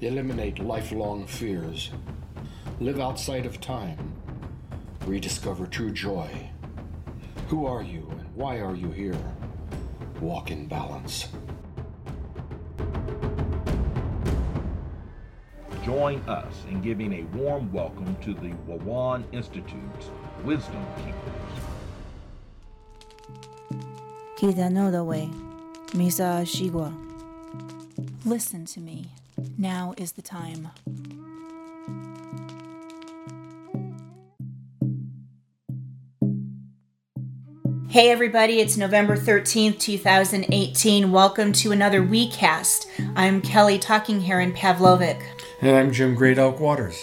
Eliminate lifelong fears. Live outside of time. Rediscover true joy. Who are you and why are you here? Walk in balance. Join us in giving a warm welcome to the Wewan Institute's Wisdom Keepers. Kitanodawe, Misa Shigwa. Listen to me. Now is the time. Hey everybody, it's November 13th, 2018. Welcome to another WeCast. I'm Kelly Talking Heron Pavlovic. And I'm Jim Great Elk Waters.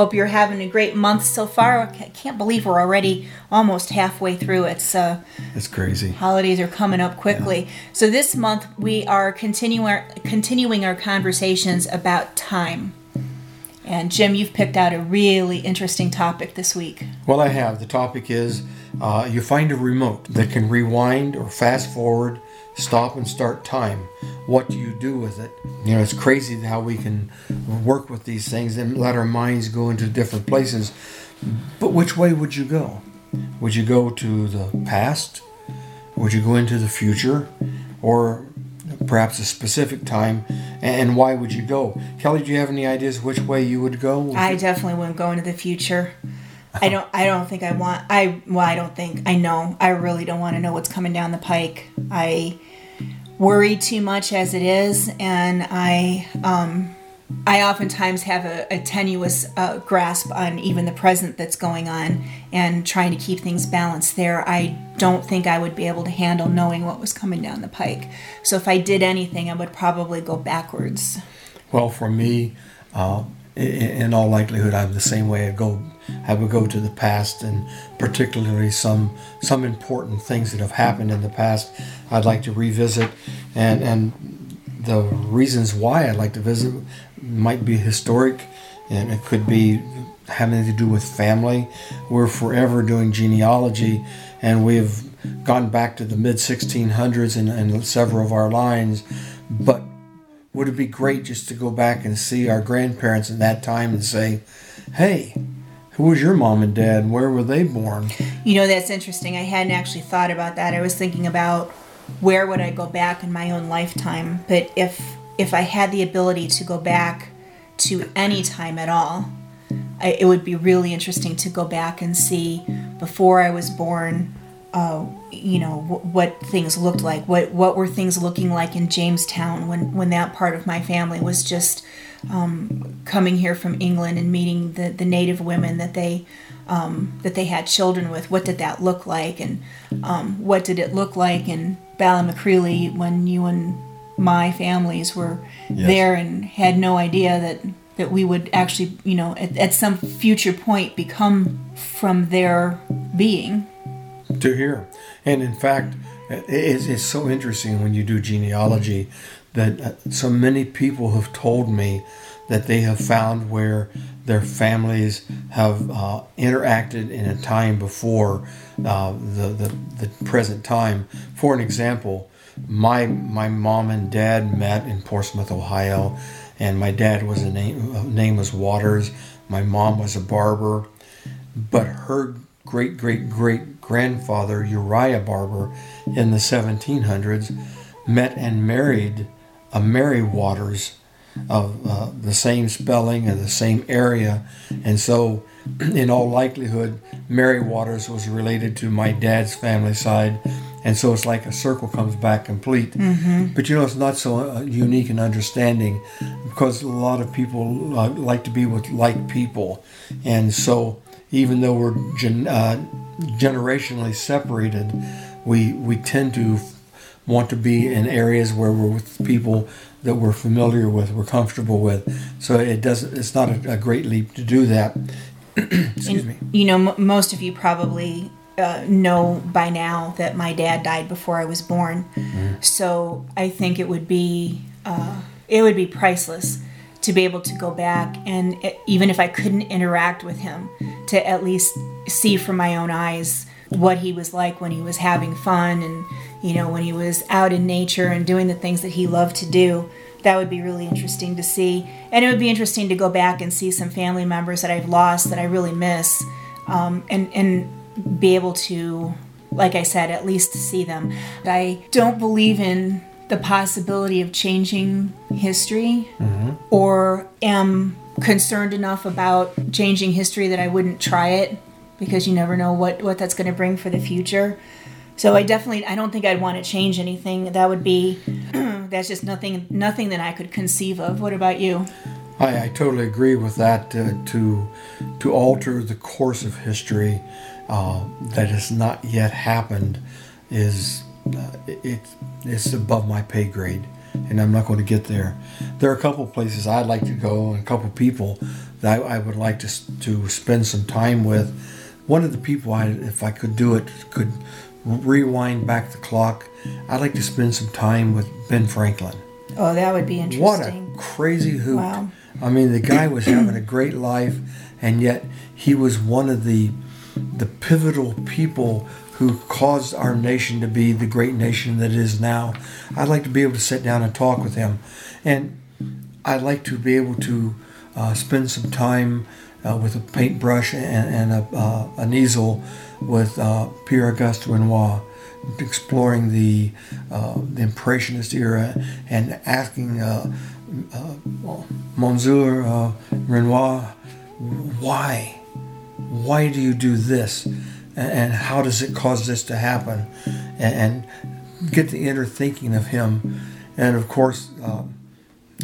Hope you're having a great month so far. I can't believe we're already almost halfway through. It's uh, it's crazy. Holidays are coming up quickly. Yeah. So this month we are continuing our, continuing our conversations about time. And Jim, you've picked out a really interesting topic this week. Well, I have. The topic is uh, you find a remote that can rewind or fast forward, stop and start time. What do you do with it? You know, it's crazy how we can work with these things and let our minds go into different places. But which way would you go? Would you go to the past? Would you go into the future? Or perhaps a specific time? And why would you go? Kelly, do you have any ideas which way you would go? I definitely wouldn't go into the future. I don't I don't think I want I well I don't think I know I really don't want to know what's coming down the pike. I worry too much as it is and I um I oftentimes have a, a tenuous uh, grasp on even the present that's going on and trying to keep things balanced there. I don't think I would be able to handle knowing what was coming down the pike. So if I did anything, I would probably go backwards. Well, for me, uh, in all likelihood, I'm the same way. I go, I would go to the past, and particularly some some important things that have happened in the past. I'd like to revisit, and and the reasons why I'd like to visit might be historic, and it could be having to do with family. We're forever doing genealogy, and we've gone back to the mid 1600s in, in several of our lines, but would it be great just to go back and see our grandparents in that time and say, hey, who was your mom and dad? Where were they born? You know, that's interesting. I hadn't actually thought about that. I was thinking about where would I go back in my own lifetime. But if if I had the ability to go back to any time at all, I, it would be really interesting to go back and see before I was born uh, you know w- what things looked like what what were things looking like in Jamestown when when that part of my family was just um, coming here from England and meeting the, the native women that they um, that they had children with. What did that look like? And um, what did it look like in Ballymacreely when you and my families were yes. there and had no idea that that we would actually you know at, at some future point become from their being to hear. And in fact, it's, it's so interesting when you do genealogy that uh, so many people have told me that they have found where their families have uh, interacted in a time before uh, the, the, the present time. For an example, my my mom and dad met in Portsmouth, Ohio, and my dad was a name name was Waters. My mom was a barber, but her great great great grandfather, Uriah Barber, in the 1700s, met and married a Mary Waters of uh, the same spelling and the same area. And so, in all likelihood, Mary Waters was related to my dad's family side. And so it's like a circle comes back complete. Mm-hmm. But you know, it's not so uh, unique in understanding because a lot of people uh, like to be with like people. And so, even though we're gen- uh, generationally separated, we we tend to want to be in areas where we're with people that we're familiar with, we're comfortable with. So it doesn't. It's not a, a great leap to do that. Excuse and, me. You know, m- most of you probably uh, know by now that my dad died before I was born. Mm-hmm. So I think it would be uh, it would be priceless to be able to go back and even if I couldn't interact with him, to at least see from my own eyes what he was like when he was having fun and you know when he was out in nature and doing the things that he loved to do. that would be really interesting to see. And it would be interesting to go back and see some family members that I've lost that I really miss, um, and and be able to, like I said, at least see them. I don't believe in the possibility of changing history, or am concerned enough about changing history that I wouldn't try it because you never know what what that's going to bring for the future. So I definitely I don't think I'd want to change anything. That would be that's just nothing nothing that I could conceive of. What about you? I, I totally agree with that. Uh, to to alter the course of history uh, that has not yet happened is uh, it, it's above my pay grade, and I'm not going to get there. There are a couple places I'd like to go, and a couple people that I, I would like to to spend some time with. One of the people, I, if I could do it, could rewind back the clock. I'd like to spend some time with Ben Franklin. Oh, that would be interesting. What a crazy hoot. Wow. I mean, the guy was having a great life, and yet he was one of the the pivotal people who caused our nation to be the great nation that it is now. I'd like to be able to sit down and talk with him, and I'd like to be able to uh, spend some time uh, with a paintbrush and, and a, uh, an easel with uh, Pierre Auguste Renoir, exploring the, uh, the Impressionist era and asking uh, Monsieur Renoir, why? Why do you do this? And, how does it cause this to happen? And, get the inner thinking of him. And of course, um,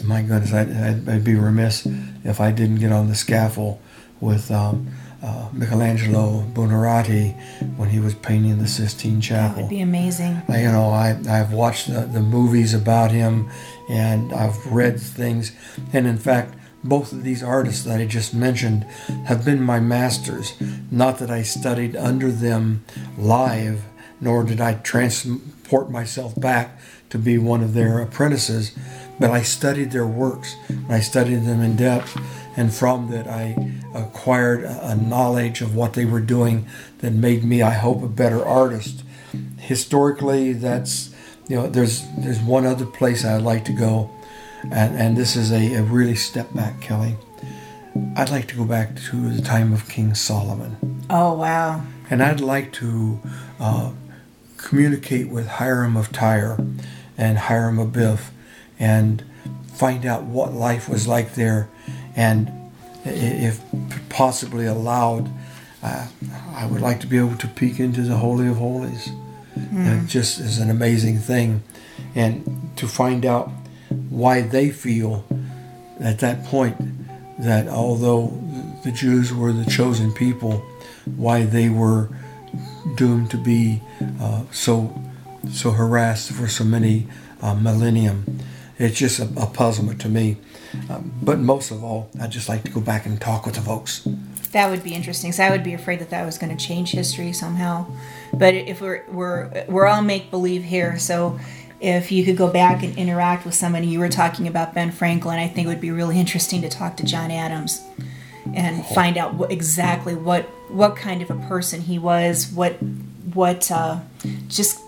my goodness, I'd, I'd, I'd be remiss if I didn't get on the scaffold with um, uh, Michelangelo Buonarroti when he was painting the Sistine Chapel. That would be amazing. I- you know, I, I've watched the, the movies about him and I've read things. And in fact, both of these artists that I just mentioned have been my masters. Not that I studied under them live, nor did I transport myself back to be one of their apprentices, but I studied their works. and I studied them in depth, and from that I acquired a knowledge of what they were doing that made me, I hope, a better artist historically that's you know there's there's one other place I'd like to go and and this is a, a really step back Kelly. I'd like to go back to the time of King Solomon. Oh wow. and I'd like to uh, communicate with Hiram of Tyre and Hiram Abiff and find out what life was like there and if possibly allowed uh, I would like to be able to peek into the Holy of Holies. It just is an amazing thing. And to find out why they feel at that point that although the Jews were the chosen people, why they were doomed to be uh, so so harassed for so many uh, millennium. It's just a, a puzzlement to me. Um, but most of all, I'd just like to go back and talk with the folks. That would be interesting. So I would be afraid that that was going to change history somehow. But if we're we're we're all make believe here, so if you could go back and interact with somebody, you were talking about Ben Franklin. I think it would be really interesting to talk to John Adams and find out what, exactly what what kind of a person he was. What what uh, just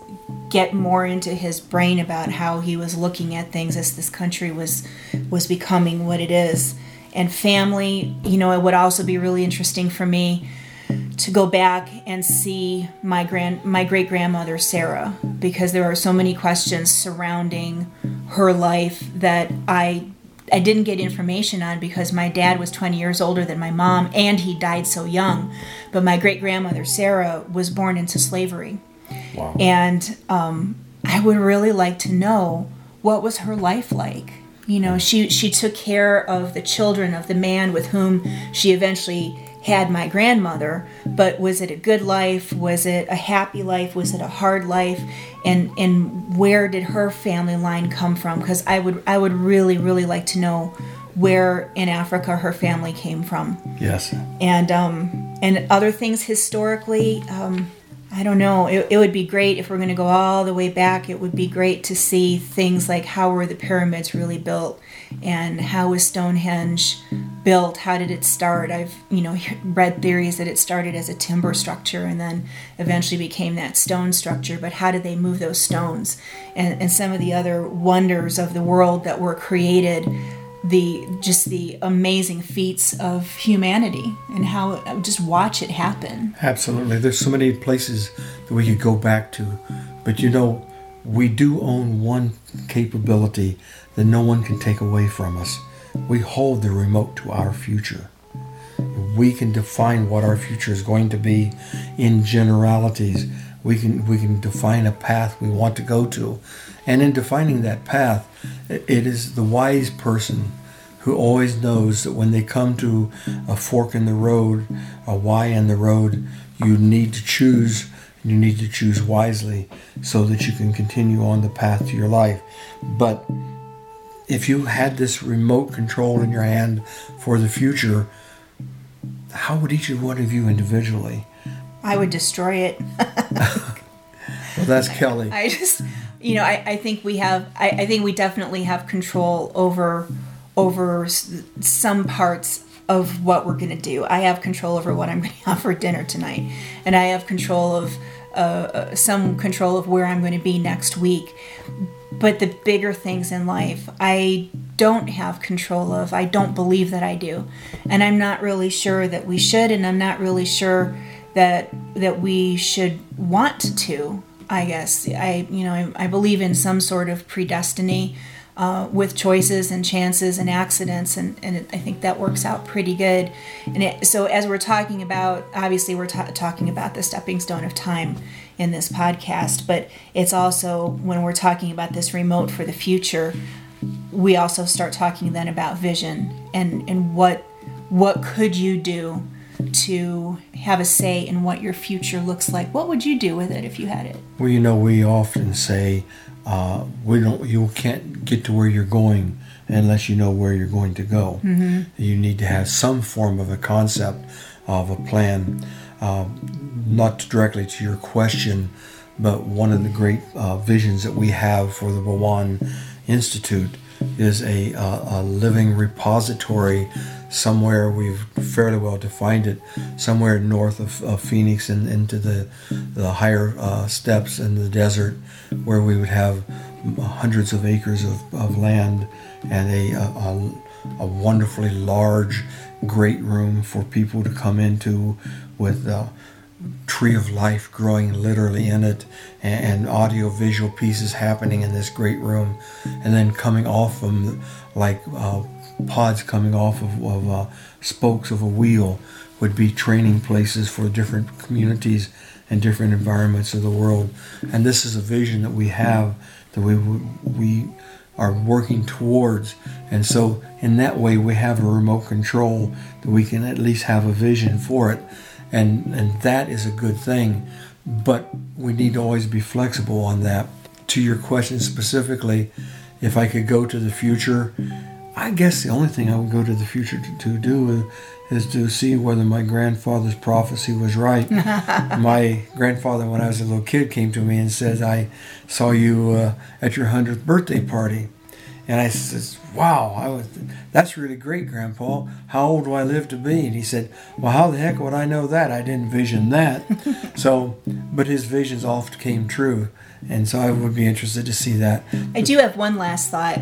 get more into his brain about how he was looking at things as this country was was becoming what it is and family you know it would also be really interesting for me to go back and see my grand my great grandmother Sarah because there are so many questions surrounding her life that I I didn't get information on because my dad was 20 years older than my mom and he died so young but my great grandmother Sarah was born into slavery Wow. and um, I would really like to know what was her life like. You know, she she took care of the children of the man with whom she eventually had my grandmother. But was it a good life? Was it a happy life? Was it a hard life? And and where did her family line come from? Because I would I would really really like to know where in Africa her family came from Yes. and um, and other things historically. Um, I don't know. It, it would be great if we're going to go all the way back. It would be great to see things like how were the pyramids really built and how was Stonehenge built? How did it start? I've, you know, read theories that it started as a timber structure and then eventually became that stone structure. But how did they move those stones? And, and some of the other wonders of the world that were created the just the amazing feats of humanity and how just watch it happen. Absolutely. There's so many places that we could go back to. But you know, we do own one capability that no one can take away from us. We hold the remote to our future. We can define what our future is going to be in generalities. We can we can define a path we want to go to. And in defining that path, it is the wise person who always knows that when they come to a fork in the road, a Y in the road, you need to choose. You need to choose wisely so that you can continue on the path to your life. But if you had this remote control in your hand for the future, how would each one of you individually? I would destroy it. well, that's Kelly. I just you know, I, I think we have, I, I think we definitely have control over, over some parts of what we're going to do. I have control over what I'm going to have for dinner tonight, and I have control of uh, uh, some control of where I'm going to be next week. But the bigger things in life, I don't have control of. I don't believe that I do, and I'm not really sure that we should, and I'm not really sure that that we should want to. I guess I you know I, I believe in some sort of predestiny uh, with choices and chances and accidents and, and it, I think that works out pretty good and it, so as we're talking about obviously we're ta- talking about the stepping stone of time in this podcast but it's also when we're talking about this remote for the future we also start talking then about vision and and what what could you do to have a say in what your future looks like. What would you do with it if you had it? Well, you know, we often say uh, we don't. You can't get to where you're going unless you know where you're going to go. Mm-hmm. You need to have some form of a concept of a plan. Uh, not directly to your question, but one of the great uh, visions that we have for the Wewan Institute is a, a living repository somewhere we've fairly well defined it somewhere north of, of Phoenix and into the the higher uh, steppes in the desert where we would have hundreds of acres of, of land and a, a, a wonderfully large great room for people to come into with uh, tree of life growing literally in it and, and audio visual pieces happening in this great room and then coming off them like uh, pods coming off of, of uh, spokes of a wheel would be training places for different communities and different environments of the world. And this is a vision that we have that we we are working towards. And so in that way we have a remote control that we can at least have a vision for it. And and that is a good thing. But we need to always be flexible on that. To your question specifically, if I could go to the future I guess the only thing I would go to the future to, to do is, is to see whether my grandfather's prophecy was right. my grandfather, when I was a little kid, came to me and said, I saw you uh, at your 100th birthday party. And I says, "Wow, I was, that's really great, Grandpa. How old do I live to be?" And he said, "Well, how the heck would I know that? I didn't vision that." so, but his visions oft came true, and so I would be interested to see that. I do have one last thought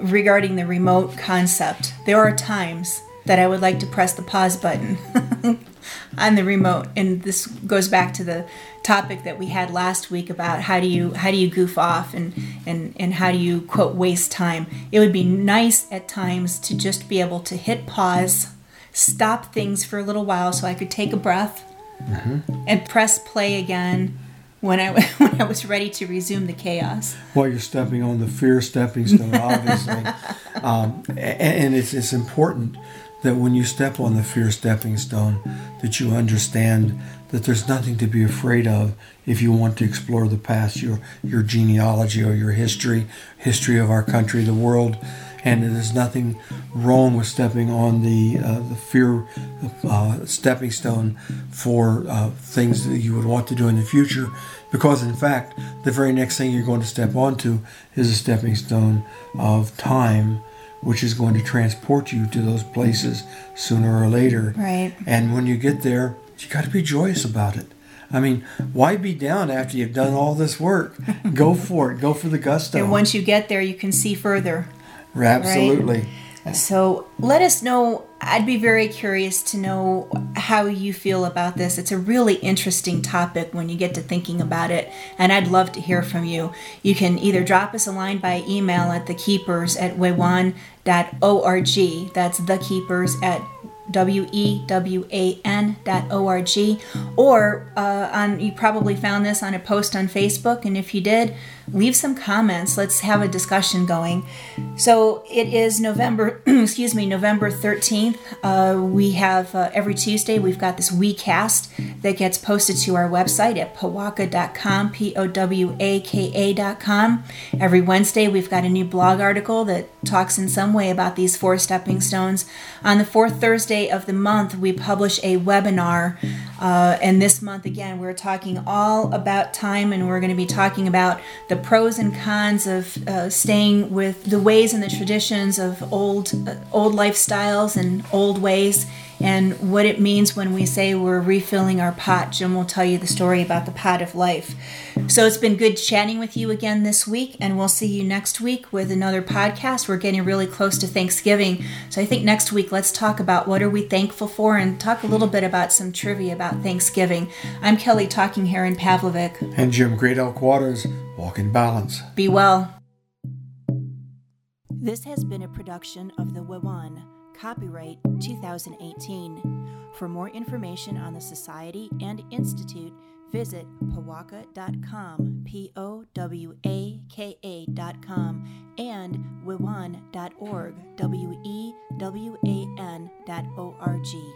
regarding the remote concept. There are times that I would like to press the pause button on the remote and this goes back to the topic that we had last week about how do you how do you goof off and and and how do you quote waste time it would be nice at times to just be able to hit pause stop things for a little while so i could take a breath mm-hmm. and press play again when I when I was ready to resume the chaos. Well, you're stepping on the fear stepping stone, obviously, um, and it's it's important that when you step on the fear stepping stone, that you understand that there's nothing to be afraid of if you want to explore the past, your your genealogy or your history, history of our country, the world. and there's nothing wrong with stepping on the uh, the fear uh, stepping stone for uh, things that you would want to do in the future, because in fact, the very next thing you're going to step onto is a stepping stone of time which is going to transport you to those places sooner or later. Right. And when you get there, you got to be joyous about it. I mean, why be down after you've done all this work? Go for it. Go for the gusto. And once you get there, you can see further. Absolutely. So let us know. I'd be very curious to know how you feel about this. It's a really interesting topic when you get to thinking about it, and I'd love to hear from you. You can either drop us a line by email at thekeepers at wewan.org. That's thekeepers at W-E-W-A-N dot O-R-G. Or uh, on you probably found this on a post on Facebook and if you did leave some comments. Let's have a discussion going. So it is November excuse me November 13th uh, we have uh, every Tuesday we've got this WeCast that gets posted to our website at powaka.com P-O-W-A-K-A.com every Wednesday we've got a new blog article that talks in some way about these four stepping stones on the fourth Thursday of the month, we publish a webinar. Uh, and this month, again, we're talking all about time and we're going to be talking about the pros and cons of uh, staying with the ways and the traditions of old, uh, old lifestyles and old ways and what it means when we say we're refilling our pot. Jim will tell you the story about the pot of life. So it's been good chatting with you again this week, and we'll see you next week with another podcast. We're getting really close to Thanksgiving, so I think next week let's talk about what are we thankful for and talk a little bit about some trivia about Thanksgiving. I'm Kelly Talking Heron Pavlovic. And Jim Great Elk Waters, Walk in Balance. Be well. This has been a production of the WEWAN. Copyright 2018. For more information on the Society and Institute, visit powaka.com, P O W A K A.com, and wewan.org, W E W A N dot O R G.